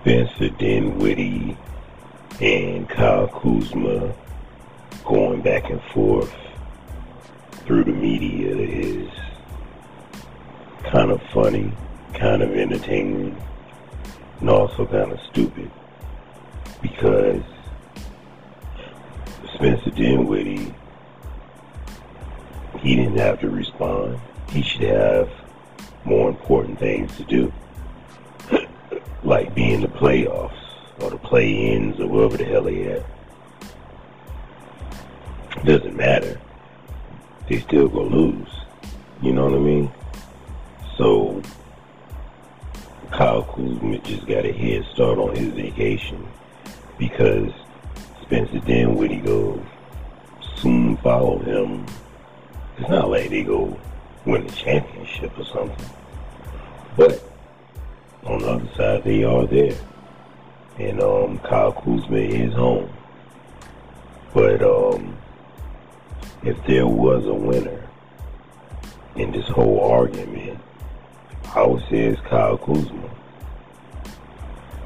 Spencer Dinwiddie and Kyle Kuzma going back and forth through the media is kind of funny, kind of entertaining, and also kind of stupid because Spencer Dinwiddie, he didn't have to respond. He should have more important things to do like being in the playoffs or the play-ins or whatever the hell they had. Doesn't matter. They still gonna lose. You know what I mean? So Kyle Kuzma just got a head start on his vacation because Spencer Dinwiddie go soon follow him. It's not like they go win the championship or something. But on the other side, they are there. And um, Kyle Kuzma is home. But um, if there was a winner in this whole argument, I would say it's Kyle Kuzma.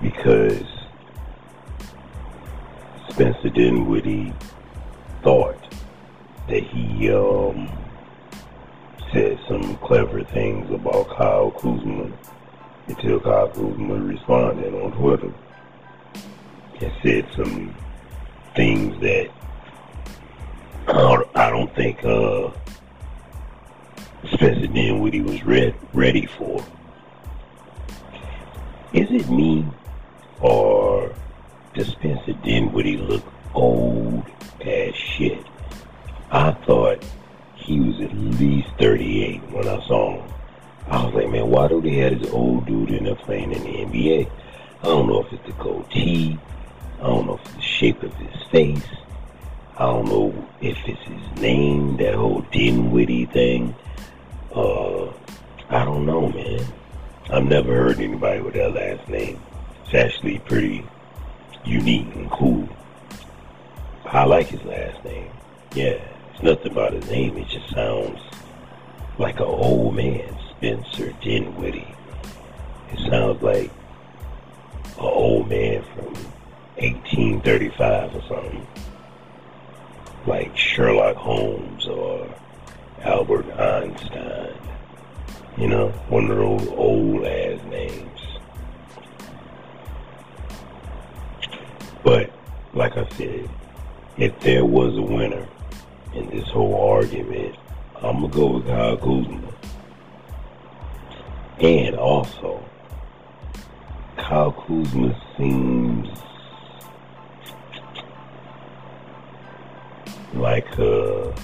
Because Spencer Dinwiddie thought that he um, said some clever things about Kyle Kuzma until Kyle Kuzma responded on Twitter and said some things that I don't, think uh, Spencer Dinwiddie was re- ready for. Is it me or does Spencer Dinwiddie look old as shit? I thought he was at least 38 when I saw him. I was like, man, why do they have this old dude in there playing in the NBA? I don't know if it's the goatee. I don't know if it's the shape of his face. I don't know if it's his name, that whole Dinwiddie thing. Uh, I don't know, man. I've never heard anybody with that last name. It's actually pretty unique and cool. I like his last name. Yeah, it's nothing about his name. It just sounds like an old man. Spencer Dinwiddie. It sounds like an old man from 1835 or something. Like Sherlock Holmes or Albert Einstein. You know, one of those old ass names. But, like I said, if there was a winner in this whole argument, I'm going to go with Kyle Kuzma. And also, Kyle Kuzma seems like a,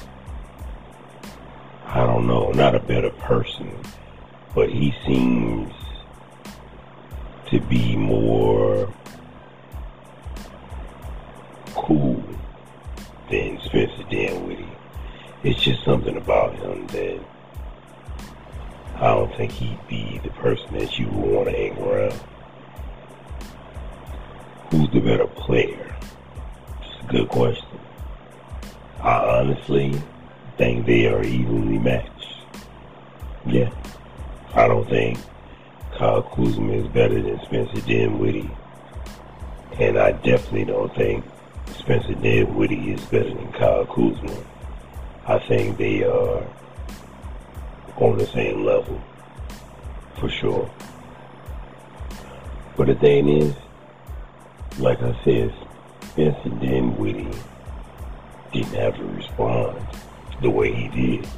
I don't know, not a better person, but he seems to be more cool than Spencer Dinwiddie. It's just something about him that I don't think he'd be the person that you would want to hang around. Who's the better player? It's a good question. I honestly think they are evenly matched. Yeah. I don't think Kyle Kuzma is better than Spencer Dinwiddie. And I definitely don't think Spencer Dinwiddie is better than Kyle Kuzma. I think they are on the same level, for sure. But the thing is, like I said, Spencer Dinwiddie didn't have to respond the way he did.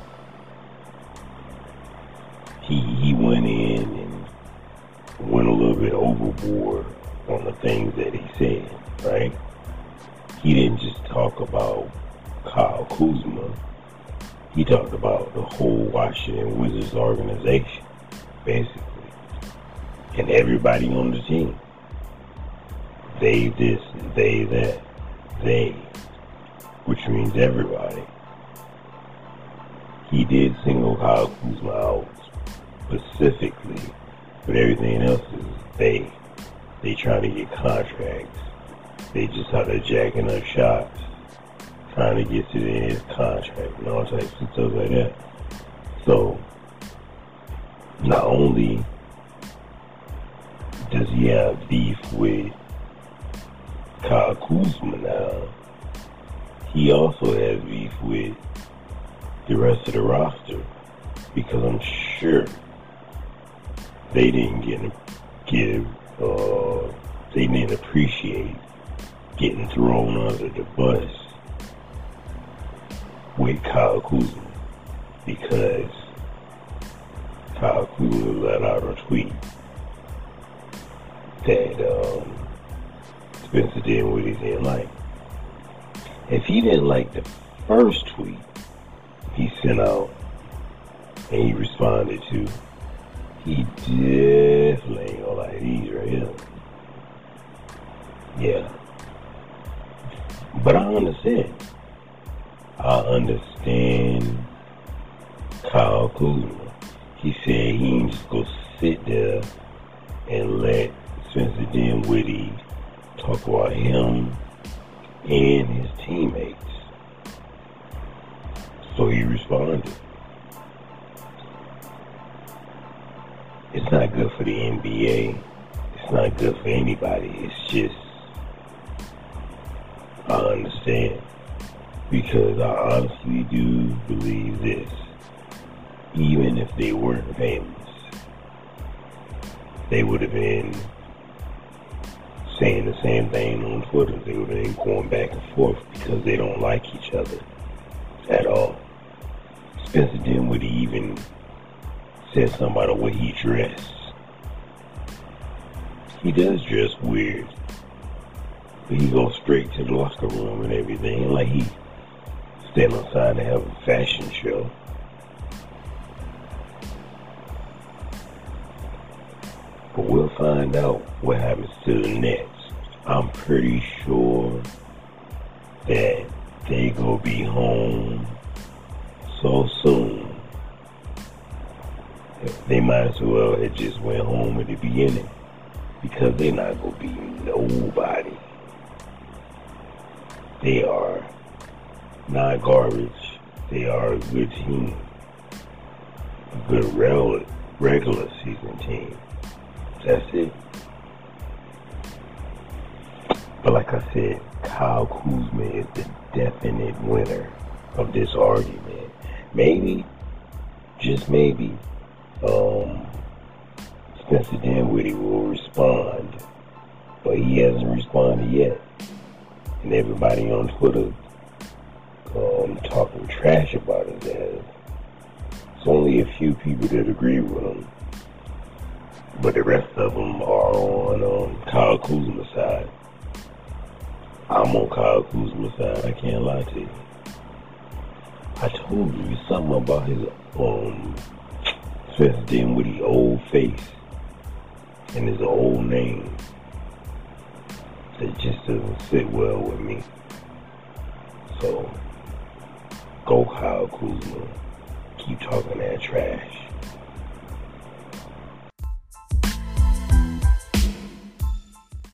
He he went in and went a little bit overboard on the things that he said, right? He didn't just talk about Kyle Kuzma he talked about the whole Washington Wizards organization, basically, and everybody on the team. They this, they that, they, which means everybody. He did single Kyle Kuzma out specifically, but everything else is they. They trying to get contracts. They just started jacking up shots trying to get to his contract and all types of stuff like that. So not only does he have beef with Kyle Kuzma now? He also has beef with the rest of the roster because I'm sure they didn't get give uh, they didn't appreciate getting thrown under the bus with Kyle Kuzma because Kyle Kuzma let out a tweet that um, Spencer Dinwiddie didn't like. If he didn't like the first tweet he sent out and he responded to, he definitely ain't gonna like these right here. Yeah. But I understand. I understand Kyle Kuzma. He said he ain't just go sit there and let Spencer Dinwiddie talk about him and his teammates. So he responded. It's not good for the NBA. It's not good for anybody. It's just, I understand. Because I honestly do believe this. Even if they weren't famous, they would have been saying the same thing on Twitter. They would have been going back and forth because they don't like each other at all. Spencer Dinwiddie even said something about the way he dressed. He does dress weird. But he goes straight to the locker room and everything, like he stand outside to have a fashion show. But we'll find out what happens to the Nets. I'm pretty sure that they gonna be home so soon. They might as well have just went home at the beginning because they're not gonna be nobody. They are not garbage. They are a good team, a good regular season team. That's it. But like I said, Kyle Kuzma is the definite winner of this argument. Maybe, just maybe, um, Spencer Dinwiddie will respond, but he hasn't responded yet. And everybody on Twitter um, talking trash about his ass. It's only a few people that agree with him. But the rest of them are on um, Kyle Kuzma's side. I'm on Kyle Kuzma's side. I can't lie to you. I told you something about his um with Dinwiddie old face and his old name that just doesn't sit well with me. So go Kyle Kuzma. Keep talking that trash.